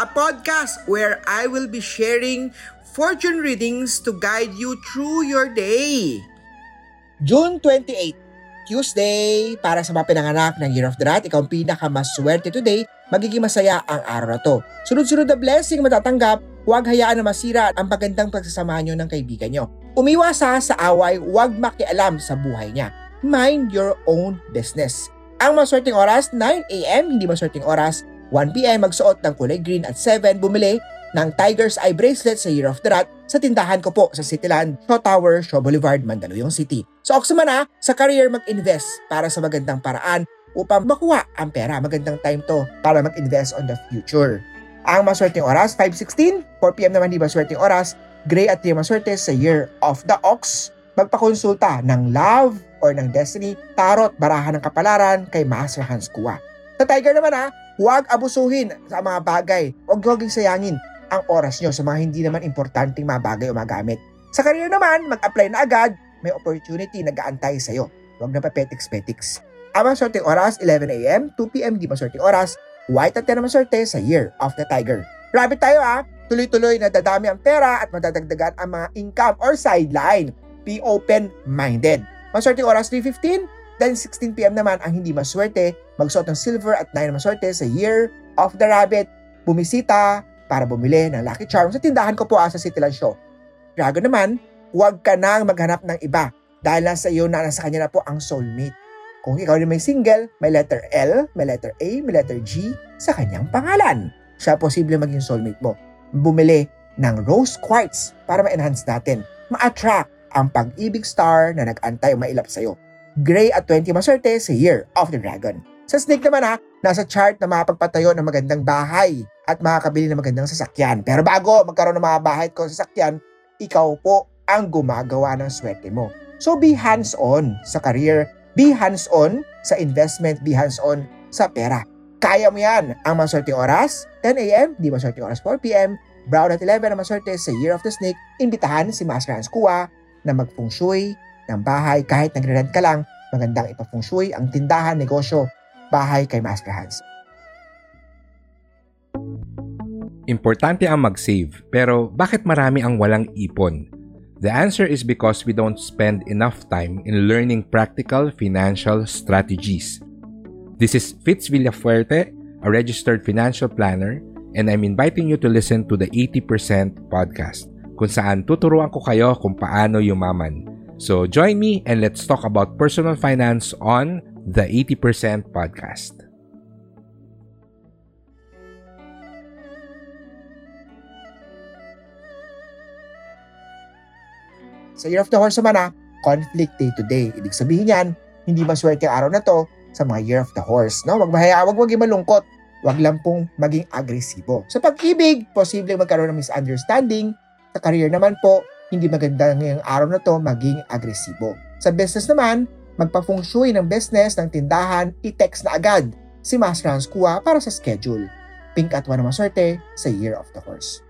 a podcast where I will be sharing fortune readings to guide you through your day. June 28, Tuesday, para sa mga pinanganak ng Year of the Rat, ikaw ang pinakamaswerte today, magiging masaya ang araw na to. Sunod-sunod na blessing matatanggap, huwag hayaan na masira ang pagandang pagsasamahan nyo ng kaibigan nyo. Umiwas ha sa away, huwag makialam sa buhay niya. Mind your own business. Ang maswerteng oras, 9 a.m. Hindi maswerteng oras, 1 p.m. Magsuot ng kulay green at 7 bumili ng Tiger's Eye Bracelet sa Year of the Rat sa tindahan ko po sa Cityland, Shaw Tower, Shaw Boulevard, Mandaluyong City. So ako naman ha, sa career mag-invest para sa magandang paraan upang makuha ang pera. Magandang time to para mag-invest on the future. Ang maswerteng oras, 5.16. 4pm naman di maswerteng oras, Gray at di maswerte sa Year of the Ox. Magpakonsulta ng Love or ng Destiny, Tarot, Barahan ng Kapalaran kay Master Hans Kua. Sa Tiger naman ha, huwag abusuhin sa mga bagay. Huwag huwag sayangin ang oras nyo sa mga hindi naman importanteng mga bagay o magamit. Sa career naman, mag-apply na agad, may opportunity nag-aantay sa'yo. Huwag na papetiks-petiks. Ang maswerteng oras, 11am, 2pm di maswerteng oras, white at 10 na maswerte sa Year of the Tiger. Rabbit tayo ha, tuloy-tuloy na dadami ang pera at madadagdagan ang mga income or sideline. Be open-minded. Maswerte oras 3.15, then 16pm naman ang hindi maswerte, magsuot ng silver at 9 na maswerte sa Year of the Rabbit. Bumisita para bumili ng Lucky Charm sa tindahan ko po ah, sa Cityland Show. Dragon naman, huwag ka nang maghanap ng iba dahil nasa iyo na nasa kanya na po ang soulmate. Kung ikaw din may single, may letter L, may letter A, may letter G sa kanyang pangalan. Siya posible maging soulmate mo bumili ng rose quartz para ma-enhance natin, ma-attract ang pag-ibig star na nag-antay mailap sa'yo. Gray at 20 maswerte sa Year of the Dragon. Sa snake naman ha, nasa chart na makapagpatayo ng magandang bahay at makakabili ng magandang sasakyan. Pero bago magkaroon ng mga bahay at sasakyan, ikaw po ang gumagawa ng swerte mo. So be hands-on sa career, be hands-on sa investment, be hands-on sa pera. Kaya mo yan. Ang maswerteng oras, 10 a.m., di maswerteng oras 4 p.m., Brown at 11 ang maswerte sa Year of the Snake, imbitahan si Master Hans Kua na mag-feng shui ng bahay kahit nagre-rent ka lang, magandang ipa-feng shui ang tindahan, negosyo, bahay kay Master Hans. Importante ang mag-save, pero bakit marami ang walang ipon? The answer is because we don't spend enough time in learning practical financial strategies. This is Fitz Villafuerte, a registered financial planner, and I'm inviting you to listen to the 80% podcast, kung saan tuturuan ko kayo kung paano yumaman. So join me and let's talk about personal finance on the 80% podcast. Sa Year of the Horse naman ha, conflict day to day. Ibig sabihin yan, hindi maswerte araw na to sa mga Year of the Horse. No? Wag mahaya, wag maging malungkot. Wag lang pong maging agresibo. Sa pag-ibig, posibleng magkaroon ng misunderstanding. Sa career naman po, hindi maganda ngayong araw na to maging agresibo. Sa business naman, magpa-feng ng business ng tindahan, i-text na agad si Master Hans Kua para sa schedule. Pink at one maswerte sa Year of the Horse.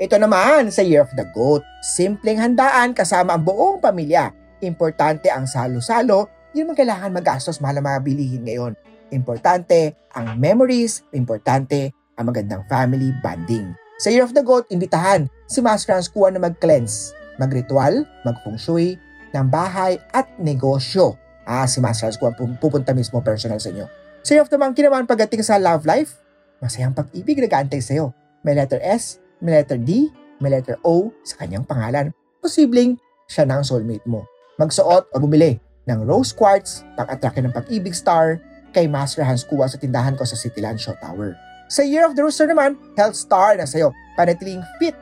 Ito naman sa Year of the Goat. Simpleng handaan kasama ang buong pamilya. Importante ang salo-salo hindi naman kailangan magastos mahal ang mga bilihin ngayon. Importante ang memories, importante ang magandang family bonding. Sa Year of the Goat, imbitahan si Master Hans Kuan na mag-cleanse, mag-ritual, mag-feng shui ng bahay at negosyo. Ah, si Master Hans Kuan pupunta mismo personal sa inyo. Year of the Monkey naman, pagdating sa love life, masayang pag-ibig nag-aantay sa iyo. May letter S, may letter D, may letter O sa kanyang pangalan. Posibleng siya na ang soulmate mo. Magsuot o bumili ng rose quartz pang-attract ng pag-ibig star kay Master Hans Kua sa tindahan ko sa Cityland Show Tower. Sa Year of the Rooster naman, health star na sa'yo, panatiling fit,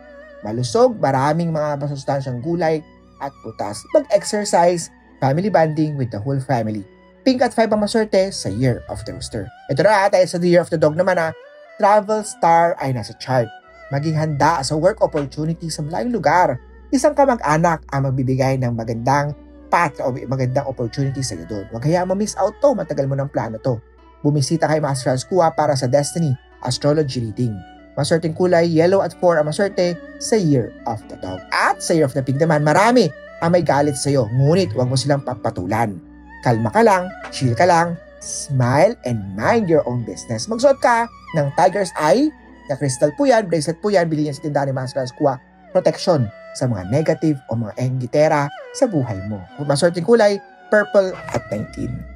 malusog, maraming mga masustansyang gulay at putas. Mag-exercise, family bonding with the whole family. Pink at 5 ang maswerte sa Year of the Rooster. Ito na tayo sa The Year of the Dog naman ha. Travel star ay nasa chart. maging handa sa work opportunity sa malayong lugar. Isang kamag-anak ang magbibigay ng magandang path o magandang opportunity sa iyo doon. Huwag kaya ma-miss out to, matagal mo ng plano to. Bumisita kay Master Kuha para sa Destiny Astrology Reading. Maswerteng kulay, yellow at 4 ang maswerte sa Year of the Dog. At sa Year of the Pig naman, marami ang may galit sa iyo. Ngunit huwag mo silang papatulan. Kalma ka lang, chill ka lang, smile, and mind your own business. Magsuot ka ng Tiger's Eye, na crystal po yan, bracelet po yan, bilhin yan sa tindahan ni Master Kuha. Protection sa mga negative o mga enggitera sa buhay mo. Maswerteng kulay, purple at 19.